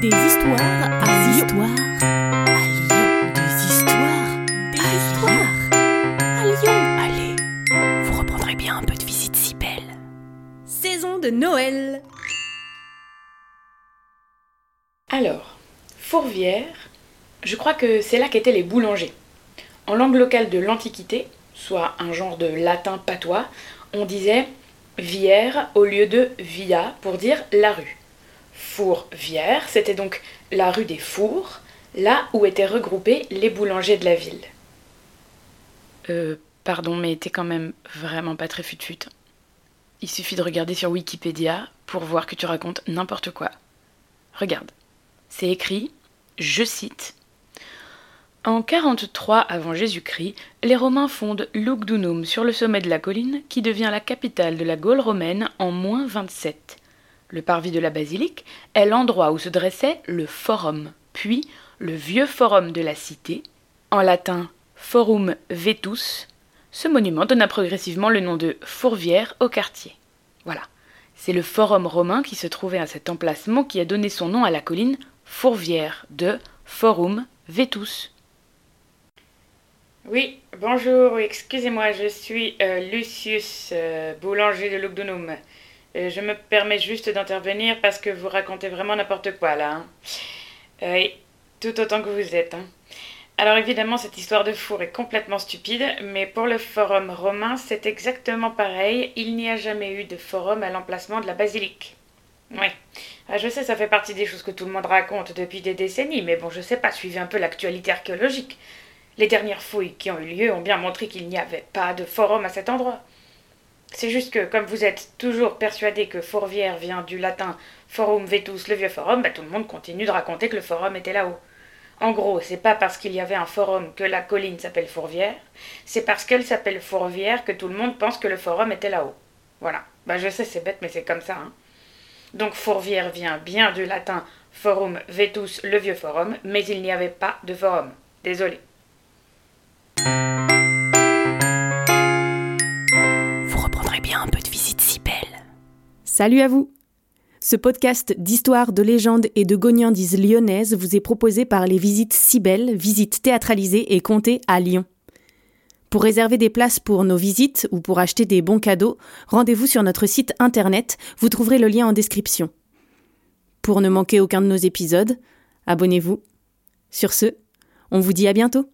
Des histoires à Lyon. histoires à Lyon. Des histoires Des à histoires à Lyon. Allez, vous reprendrez bien un peu de visite si belle. Saison de Noël. Alors, Fourvière, je crois que c'est là qu'étaient les boulangers. En langue locale de l'Antiquité, soit un genre de latin patois, on disait vière au lieu de via pour dire la rue. Fourvière, c'était donc la rue des Fours, là où étaient regroupés les boulangers de la ville. Euh, pardon, mais t'es quand même vraiment pas très fut-fut. Il suffit de regarder sur Wikipédia pour voir que tu racontes n'importe quoi. Regarde, c'est écrit, je cite, en 43 avant Jésus-Christ, les Romains fondent Lugdunum sur le sommet de la colline qui devient la capitale de la Gaule romaine en moins 27. Le parvis de la basilique est l'endroit où se dressait le forum, puis le vieux forum de la cité, en latin Forum Vetus. Ce monument donna progressivement le nom de Fourvière au quartier. Voilà. C'est le forum romain qui se trouvait à cet emplacement qui a donné son nom à la colline Fourvière de Forum Vetus. Oui, bonjour, excusez-moi, je suis euh, Lucius, euh, boulanger de Lugdunum. Euh, je me permets juste d'intervenir parce que vous racontez vraiment n'importe quoi là. Hein. Oui, tout autant que vous êtes. Hein. Alors évidemment, cette histoire de four est complètement stupide, mais pour le forum romain, c'est exactement pareil. Il n'y a jamais eu de forum à l'emplacement de la basilique. Oui, ah, je sais, ça fait partie des choses que tout le monde raconte depuis des décennies, mais bon, je sais pas, suivez un peu l'actualité archéologique. Les dernières fouilles qui ont eu lieu ont bien montré qu'il n'y avait pas de forum à cet endroit. C'est juste que, comme vous êtes toujours persuadé que Fourvière vient du latin forum vetus, le vieux forum, bah, tout le monde continue de raconter que le forum était là-haut. En gros, c'est pas parce qu'il y avait un forum que la colline s'appelle Fourvière, c'est parce qu'elle s'appelle Fourvière que tout le monde pense que le forum était là-haut. Voilà. Bah, je sais, c'est bête, mais c'est comme ça. Hein. Donc Fourvière vient bien du latin forum vetus, le vieux forum, mais il n'y avait pas de forum. Désolé. Salut à vous Ce podcast d'histoire, de légendes et de gognandises lyonnaises vous est proposé par les visites si belles, visites théâtralisées et comptées à Lyon. Pour réserver des places pour nos visites ou pour acheter des bons cadeaux, rendez-vous sur notre site internet, vous trouverez le lien en description. Pour ne manquer aucun de nos épisodes, abonnez-vous. Sur ce, on vous dit à bientôt.